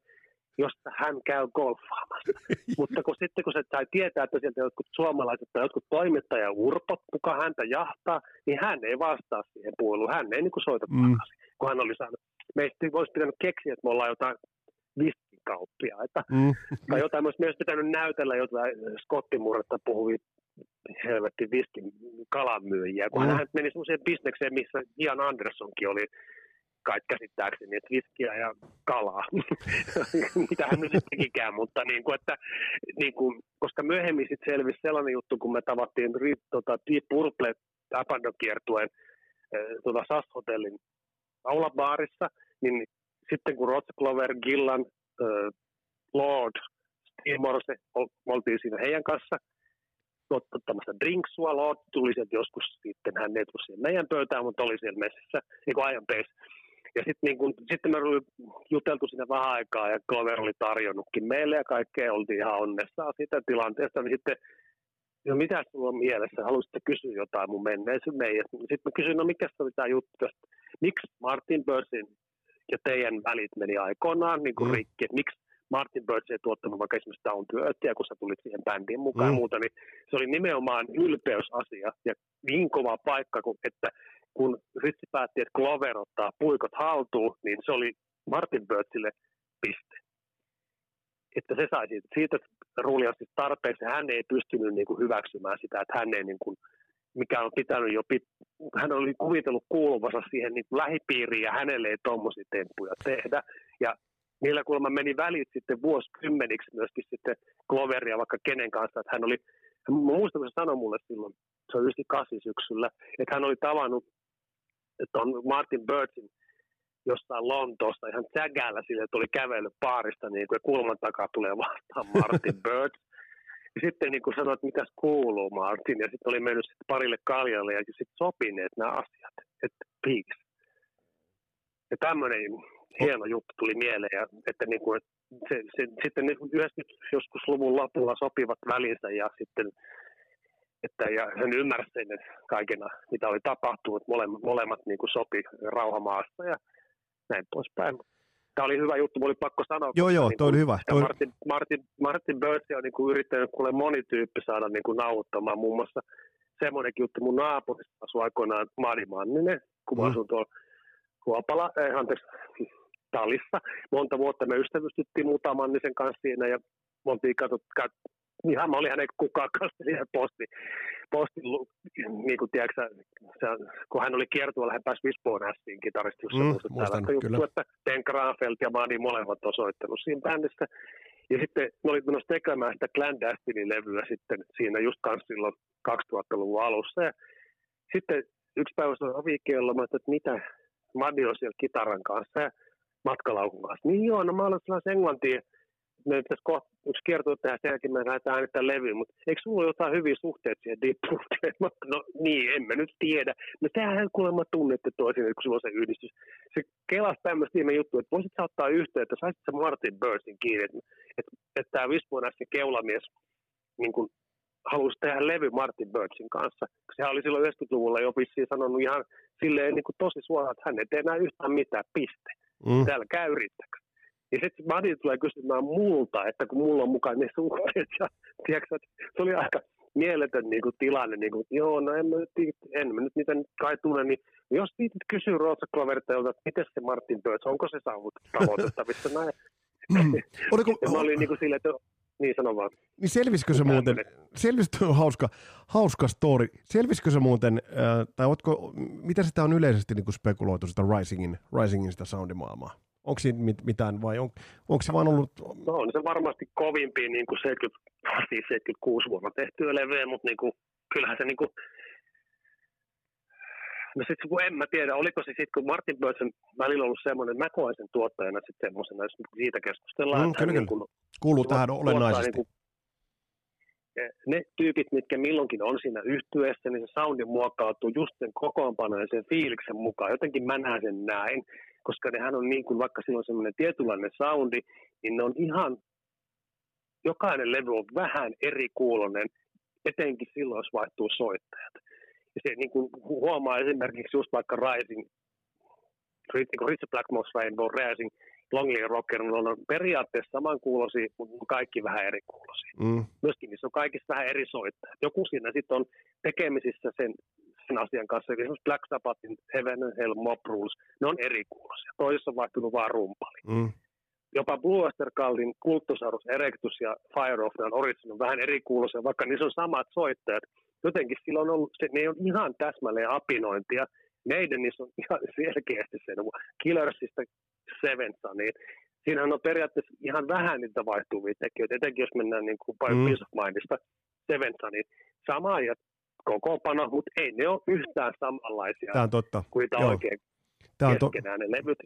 josta hän käy golfaamassa. Mutta kun sitten kun se sai tietää, että sieltä jotkut suomalaiset tai jotkut toimittaja urpot, kuka häntä jahtaa, niin hän ei vastaa siihen puoluun. Hän ei niin kuin soita Mm. takaisin, kun hän oli saanut. Meistä olisi pitänyt keksiä, että me ollaan jotain viskikauppiaita Mm. tai jotain, myös, myös pitänyt näytellä jotain skottimurretta puhuvia helvetti viskin kalanmyyjiä, kun Mm. hän meni semmoiseen bisnekseen, missä Ian Andersonkin oli kai käsittääkseni, että viskiä ja kalaa. Mitähän nyt sittenkään, mutta niin kuin, että, niin kuin, koska myöhemmin sitten selvisi sellainen juttu, kun me tavattiin tota, Deep Purple Abandon-kiertueen tuota SAS-hotellin aulabaarissa, niin sitten kun Rod Clover, Gillan, äh, Lord, Steve Morse, oltiin siinä heidän kanssa ottamassa drinksua, Lord tuli sieltä joskus sitten, hän ei tullut siihen meidän pöytään, mutta oli siellä messissä, niin kuin ajan peis. Ja sitten niin kun, sitten me oli juteltu siinä vähän aikaa ja Clover oli tarjonnutkin meille ja kaikkea, oltiin ihan onnessa siitä tilanteesta, niin sitten no mitä sulla on mielessä, haluaisitte kysyä jotain mun menneisyyden. Ja sitten mä kysyin, no mikä se oli tämä juttu, että miksi Martin Börsin ja teidän välit meni aikoinaan niin kuin mm. rikki, että miksi Martin Birds ei tuottanut vaikka esimerkiksi Down to Earthia, kun sä tulit siihen bändiin mukaan mm. ja muuta, niin se oli nimenomaan ylpeysasia ja niin kova paikka, kun, että kun Ritsi päätti, että Clover ottaa puikot haltuun, niin se oli Martin Birdsille piste. Että se sai siitä, siitä ruuliasti tarpeeksi, hän ei pystynyt niin kuin hyväksymään sitä, että hän ei niin kuin, mikä on pitänyt jo, pit, hän oli kuvitellut kuuluvansa siihen niin lähipiiriin ja hänelle ei tuommoisia temppuja tehdä. Ja niillä kuulemma meni välit sitten vuosikymmeniksi myöskin sitten Cloveria vaikka kenen kanssa, että hän oli, mä muistan, kun se sanoi mulle silloin, se on 98 syksyllä, että hän oli tavannut, että on Martin Birdsin jostain Lontoosta ihan sägällä sille, että oli kävellyt paarista niin kuin, ja kulman takaa tulee vastaan Martin Bird. Ja sitten niin kuin sanoin, että mitäs kuuluu Martin, ja sitten oli mennyt sitten parille kaljalle ja sitten sopineet nämä asiat, että peace. Ja tämmöinen hieno juttu tuli mieleen, ja, että, niin kuin, että se, se, sitten niin 90 joskus luvun lopulla sopivat välinsä ja sitten että, ja hän ymmärsi sen kaikena, mitä oli tapahtunut, molemmat, molemmat niin kuin sopi rauhamaasta ja näin poispäin. Tämä oli hyvä juttu, oli pakko sanoa. Joo, joo, niin toi oli hyvä. Toi... Martin, Martin, Martin Birds on niin kuin yrittänyt kuule moni tyyppi saada niin kuin nauhoittamaan. Muun muassa semmoinenkin juttu, mun naapurissa asui aikoinaan Mari Manninen, kun mä mm. asun tuolla Huopala, eh, anteeksi, Talissa. Monta vuotta me ystävystyttiin muutaman Mannisen kanssa siinä ja me oltiin katsot, kat, ihan mä olin hänen kukaan kanssa siihen posti, posti niin kuin tiedätkö, se, kun hän oli kiertueella, hän pääsi Wisbon Assin kitaristi, jos mm, muistan, juttu, kyllä. että Ben Graafelt ja Mani molemmat on soittanut siinä bändissä. Ja sitten me olin menossa tekemään sitä Glenn Destinin levyä sitten siinä just kanssa silloin 2000-luvun alussa. Ja sitten yksi päivä se oli Viikkeellä, että mitä, Madi on siellä kitaran kanssa ja matkalaukun kanssa. Niin joo, no mä olen sellaisen englantiin, me pitäisi kohta yksi kiertue tehdä sen jälkeen, me lähdetään äänittämään levyä, mutta eikö sulla ole jotain hyviä suhteita siihen Deep No niin, en mä nyt tiedä. No tehän kuulemma tunnette toisin, kun sulla on se yhdistys. Se kelasi tämmöistä viime juttu, että voisit sä ottaa yhteyttä, saisit sä Martin Birdsin kiinni, että, että, että tämä Visponässä keulamies niin kuin, halusi tehdä levy Martin Birdsin kanssa. Sehän oli silloin 90-luvulla jo vissiin sanonut ihan silleen niin kuin tosi suoraan, että hän ei tee enää yhtään mitään, piste. Mm. Täällä käy yrittäkö. Ja sitten Madi tulee kysymään multa, että kun mulla on mukaan ne suhteet. Ja, tiedätkö, että se oli aika mieletön niin kuin, tilanne. Niin kuin, joo, no en mä nyt, en mä nyt niitä kai tunne. Niin jos viitit kysyä Rootsa Klovertelta, että miten se Martin Birds, onko se saavutettavissa näin? Mm. Oliko, mä olin niin kuin silleen, että niin sano vaan. Niin selvisikö se muuten, selvisikö, hauska, hauska story, selvisikö se muuten, äh, tai ootko, mitä sitä on yleisesti niin kuin spekuloitu sitä Risingin, Risingin sitä soundimaailmaa? Onko siinä mit, mitään vai on, onko se vaan ollut... No on se varmasti kovimpi niin kuin 70, siis 76 vuonna tehtyä leveä, mutta niin kuin, kyllähän se niin kuin, No kun en mä tiedä, oliko se sitten, kun Martin Bötsen välillä ollut semmoinen, mä koen sen tuottajana sitten semmoisena, jos siitä keskustellaan. Mm, kyllä, niin Kuuluu tähän olennaisesti. Niin kuin, ne tyypit, mitkä milloinkin on siinä yhtyessä, niin se soundi muokkautuu just sen kokoonpanon ja sen fiiliksen mukaan. Jotenkin mä näen sen näin koska nehän on niin kuin, vaikka sillä on semmoinen tietynlainen soundi, niin ne on ihan, jokainen levy on vähän eri kuulonen, etenkin silloin, jos vaihtuu soittajat. Se niin kuin huomaa esimerkiksi just vaikka Rising, niin Rich Blackmore's Rainbow, Rising, Lonely Rocker, ne on periaatteessa samankuuloisia, mutta kaikki vähän eri kuuloisia. Mm. Myöskin niissä on kaikissa vähän eri soittajat. Joku siinä sitten on tekemisissä sen sen asian kanssa. Esimerkiksi Black Sabbathin Heaven and Hell Mob Rules, ne on eri kuulosia. Toisessa on vaihtunut vaan rumpali. Mm. Jopa Blue Oyster Cultin Kulttusaurus Erectus ja Fire of the Origin on vähän eri kuulosia, vaikka niissä on samat soittajat. Jotenkin silloin on ollut, se, ne on ihan täsmälleen apinointia, Maidenissa on ihan selkeästi se, no, Killersista Sevensa, niin siinähän on periaatteessa ihan vähän niitä vaihtuvia tekijöitä, etenkin jos mennään niin kuin mm. Peace of Mindista Sevensa, niin sama ja kokoopano, mutta ei ne ole yhtään samanlaisia Tämä on totta. kuin tämä Joo. oikein Tämä on, to, ne levyt.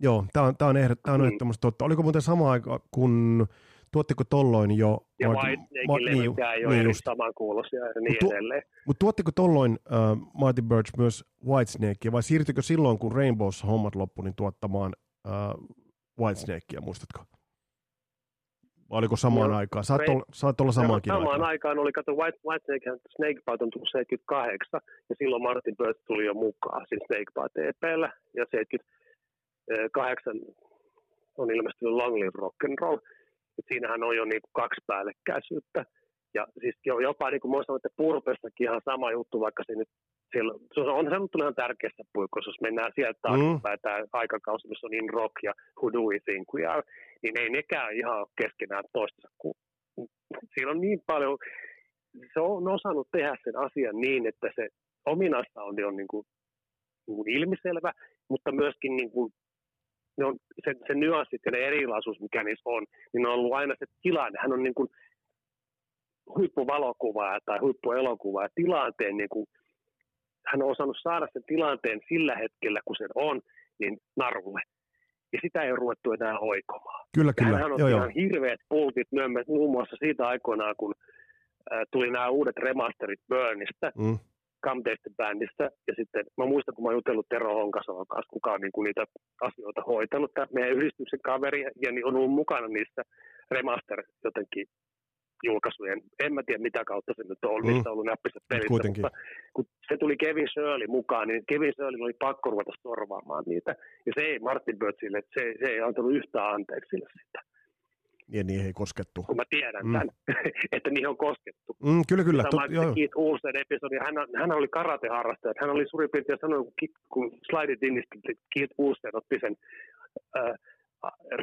Joo, tämä on, tämä on, ehdot, tämä on Mm. ehdottomasti totta. Oliko muuten sama aika, kun tuottiko tolloin jo... ja Martin- Whitesnakein Ma- niin, ole niin eri just. samankuuloisia ja niin Mut tuo- edelleen. Mutta tuottiko tolloin äh, Martin Birch myös Whitesnakea vai siirtyikö silloin, kun Rainbows hommat loppu, niin tuottamaan äh, Whitesnakea, muistatko? Vai oliko samaan Joo, aikaan? Saat, Rain- olla, saat olla samaankin Samaan aikaan. aikaan oli, kato, White, Whitesnake, Snakebite on tullut 78, ja silloin Martin Birch tuli jo mukaan, siis Snakebite EPllä, ja 78 on ilmestynyt Long Live Rock'n'Roll, et siinähän on jo niinku kaksi päällekkäisyyttä, ja siis jo, jopa niin kuin sanoin, että Purpessakin ihan sama juttu, vaikka se nyt siellä, se on, on se nyt ihan tärkeässä puikossa, jos mennään sieltä taaksepäin, mm. tämä aikakausi, missä on In Rock ja Who Do We Think We Are, niin ei nekään ihan keskenään toistensa. Kun, siinä on niin paljon, se on osannut tehdä sen asian niin, että se ominaisounti on niin kuin, niin kuin ilmiselvä, mutta myöskin niin kuin, ne on, se, se nyanssit ja ne erilaisuus, mikä niissä on, niin on ollut aina se tilanne. Hän on niin kuin huippuvalokuvaaja tai huippuelokuvaaja tilanteen niin kuin, hän on osannut saada sen tilanteen sillä hetkellä, kun se on, niin narulle. Ja sitä ei ole ruvettu enää oikomaan. Kyllä, kyllä. Hän on Joo, joo. ihan hirveät pultit myös muun muassa siitä aikoinaan, kun äh, tuli nämä uudet remasterit Burnista, Mm. Camteisten bändistä, ja sitten mä muistan, kun mä oon jutellut Tero Honkasalon kanssa, kuka on niin kuin niitä asioita hoitanut, tämä meidän yhdistyksen kaveri, ja niin on ollut mukana niissä remaster jotenkin julkaisujen, en mä tiedä mitä kautta se nyt on, Mm. mistä on ollut näppissä pelissä, kuitenkin. mutta kun se tuli Kevin Shirley mukaan, niin Kevin Shirley oli pakko ruveta sorvaamaan niitä, ja se ei Martin Birchille, se, se ei antanut yhtään anteeksi sille sitä, Ja niin ei koskettu. kun mä tiedän Mm. tämän, että niihin on koskettu. Mm, kyllä, kyllä. Sama Tot, joo, Keith Olsen episodi, hän, hän oli karateharrastaja. Hän oli suurin piirtein sanonut, kun, kun Slide It Inistä Keith Olsen otti sen ää,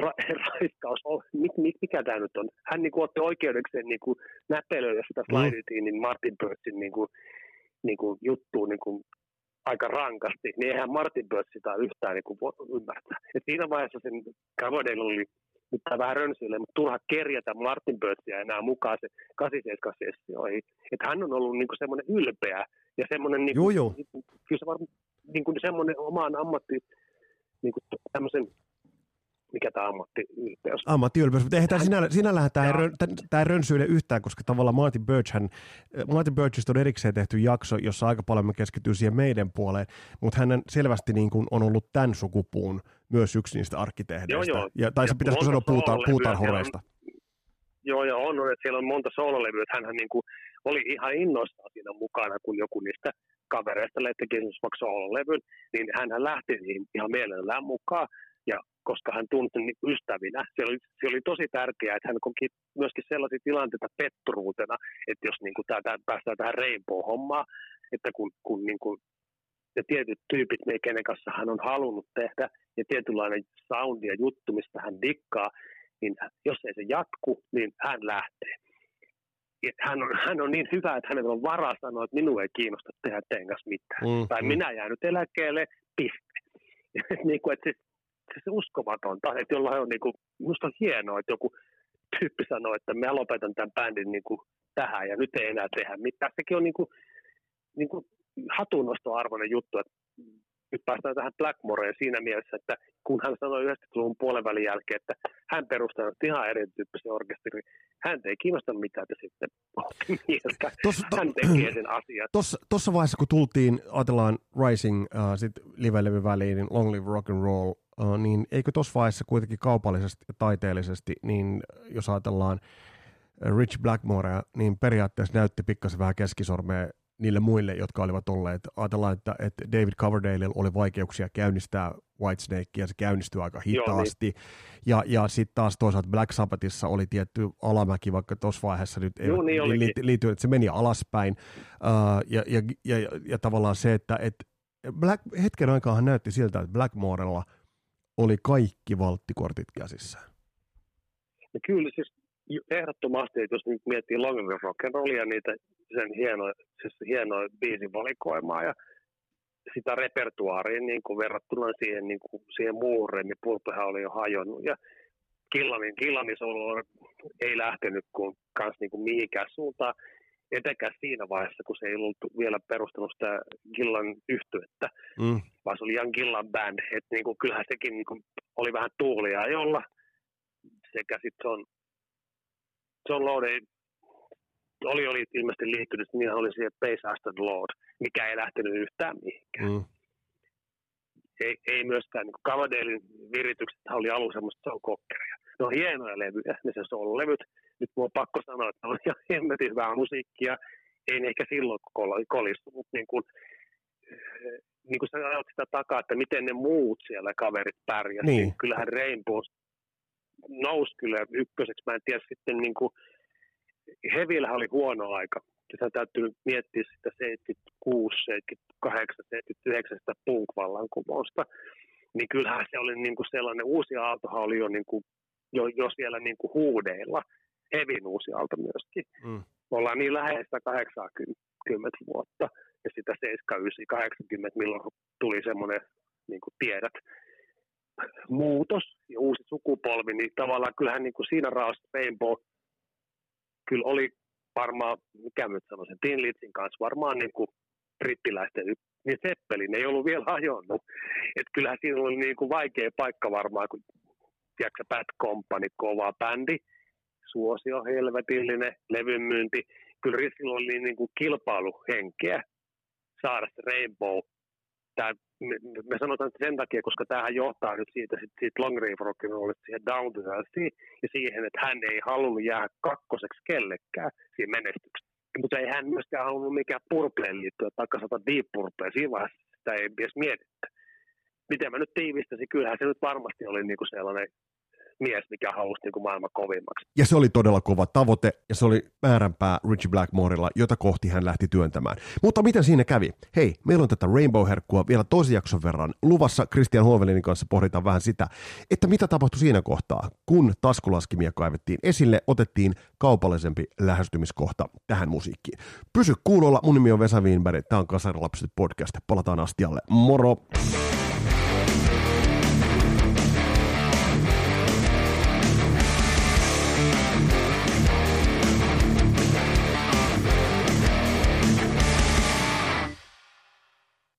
ra, raiskaus, oh, mik, mik, mikä tämä nyt on? Hän niin kuin, otti oikeudekseen niin kuin, näpelöidä sitä Mm. Inin Martin Birchin niin kuin, niin kuin, juttuun niin kuin, aika rankasti, niin eihän Martin Birch sitä yhtään niin kuin, ymmärtää. Et siinä vaiheessa sen Cavadale oli nyt tää vähän rönsyille, mutta turha kerjätä Martin Birchia enää mukaan se 87-sessioihin. Että hän on ollut niinku semmoinen ylpeä ja semmoinen niinku, Joo, joo. kyllä se varmaan niinku semmoinen omaan ammatti, niinku tämmöisen, mikä tämä ammattiylpeys. Ammattiylpeys, mutta eihän tämä sinällä, sinällähän tämä Joo. rön, tämä rönsyile yhtään, koska tavallaan Martin Birch, hän, Martin Birchista on erikseen tehty jakso, jossa aika paljon me keskittyy siihen meidän puoleen, mutta hän selvästi niin kuin on ollut tämän sukupuun myös yksi niistä arkkitehdeistä. Joo, joo. Ja, tai se pitäisikö sanoa puuta, puutarhureista. Joo, ja on, että siellä on monta soololevyä, että hänhän niinku oli ihan innoissaan siinä mukana, kun joku niistä kavereista teki esimerkiksi vaikka soololevyn, niin hän lähti ihan mielellään mukaan, koska hän tunsi sen niinku ystävinä, se oli, se oli tosi tärkeää, että hän koki myöskin sellaisia tilanteita petturuutena, että jos niinku tää, tää, päästään tähän Rainbow-hommaan, että kun, kun niinku, ne tietyt tyypit, me kenen kanssa hän on halunnut tehdä, ja tietynlainen soundi ja juttu, mistä hän dikkaa, niin jos ei se jatku, niin hän lähtee. Et hän, on, hän on niin hyvä, että hänellä on varaa sanoa, että minua ei kiinnosta tehdä teidän kanssa mitään. Mm, Tai mm. minä jään nyt eläkkeelle, piste. Niin kuin, että se, se, se uskomatonta, että jollain on niin kuin, musta on hienoa, että joku tyyppi sanoo, että mä lopetan tämän bändin niin kuin tähän ja nyt ei enää tehdä mitään. Sekin on niin kuin, niin kuin hatunnostoarvoinen juttu, että nyt päästään tähän Blackmoreen siinä mielessä, että kun hän sanoi 90-luvun puolen välin jälkeen, että hän perustaa ihan erityyppisen orkesterin, hän ei kiinnosta mitään, että sitten mieltä. Tossa- to- Hän tekee sen asian. Tuossa, tuossa vaiheessa, kun tultiin, ajatellaan Rising uh, sit live-levy väliin, niin Long Live Rock and Roll, niin eikö tuossa vaiheessa kuitenkin kaupallisesti ja taiteellisesti, niin jos ajatellaan Rich Blackmorea, niin periaatteessa näytti pikkasen vähän keskisormea niille muille, jotka olivat olleet. Ajatellaan, että, että David Coverdale oli vaikeuksia käynnistää Whitesnakea, se käynnistyi aika niin. hitaasti. Ja, ja sitten taas toisaalta Black Sabbathissa oli tietty alamäki, vaikka tuossa vaiheessa nyt ei Joo, niin olikin. liity, liity, että se meni alaspäin. Uh, ja, ja, ja, ja, ja tavallaan se, että et Black, hetken aikaan näytti siltä, että Blackmorella oli kaikki valttikortit käsissään. Ja kyllä siis ehdottomasti, että jos nyt miettii Long Live Rock and Rollia, niitä sen hienoja, siis hienoja biisin valikoimaa ja sitä repertuaaria niin kuin verrattuna siihen, niin kuin, siihen muuhun niin pulppehan oli jo hajonnut. Ja Killanin, Killanin ei lähtenyt kuin, kans niin kuin mihinkään suuntaan, etenkään siinä vaiheessa, kun se ei ollut vielä perustanut sitä Gillan yhtyettä, mm. vaan se oli Jan Gillan band. Et niin kuin, kyllähän sekin niin kuin, oli vähän tuulia jolla sekä sitten John, John Lode oli, oli ilmeisesti liittynyt, niin oli siihen Pace Aston Lord, mikä ei lähtenyt yhtään mihinkään. Mm. Ei, ei myöskään, niin Cavadelin viritykset oli alun semmoista kokkeria. Ne on hienoja levyjä, ne se levyt. Nyt mun on pakko sanoa, että on ihan hemmetin hyvää musiikkia. Ei ehkä silloin kolistu, mutta niin kuin, niin kuin sä ajat sitä takaa, että miten ne muut siellä kaverit pärjäsivät. Niin. Kyllähän Rainbow nousi kyllä ykköseksi. Mä en tiedä sitten niin kuin, Hevillä oli huono aika. Sitä täytyy miettiä sitä 76, 78, 79 punk-vallankumousta. Niin kyllähän se oli niin kuin sellainen, uusi aaltohan oli jo, niin kuin, jo, jo siellä niin kuin huudeilla. Hevin uusi aalto myöskin. Mm. Me ollaan niin läheistä 80 vuotta ja sitä 79, 80, milloin tuli semmoinen, niin kuin tiedät, muutos ja uusi sukupolvi, niin tavallaan kyllähän niin kuin siinä raasta Rainbow kyllä oli varmaan, mikä nyt sanoisin, Tin Litzin kanssa varmaan niin kuin brittiläisten niin Seppelin ei ollut vielä hajonnut. että kyllähän siinä oli niin kuin vaikea paikka varmaan, kun tiedätkö, Bad Company, kova bändi, suosio helvetillinen, levyn myynti. Kyllä Rissillä oli niin kuin kilpailuhenkeä saada se Rainbow tämä, me, me, sanotaan sen takia, koska tämähän johtaa nyt siitä, siitä, siitä Long Reef Rockin siihen Down to ja siihen, että hän ei halunnut jäädä kakkoseksi kellekään siinä menestyksessä. Mutta ei hän myöskään halunnut mikään purpleen liittyä, tai kasata deep purpleen. Siinä vaiheessa sitä ei edes mietitty. Miten mä nyt tiivistäisin, kyllähän se nyt varmasti oli niinku sellainen mies, mikä halusi niin kuin maailman kovimmaksi. Ja se oli todella kova tavoite, ja se oli määränpää Richie Blackmorella, jota kohti hän lähti työntämään. Mutta miten siinä kävi? Hei, meillä on tätä Rainbow-herkkua vielä toisen jakson verran. Luvassa Christian Hovelinin kanssa pohditaan vähän sitä, että mitä tapahtui siinä kohtaa, kun taskulaskimia kaivettiin esille, otettiin kaupallisempi lähestymiskohta tähän musiikkiin. Pysy kuulolla, mun nimi on Vesa Wienberg, tämä on Kasarilapset podcast, palataan astialle, moro!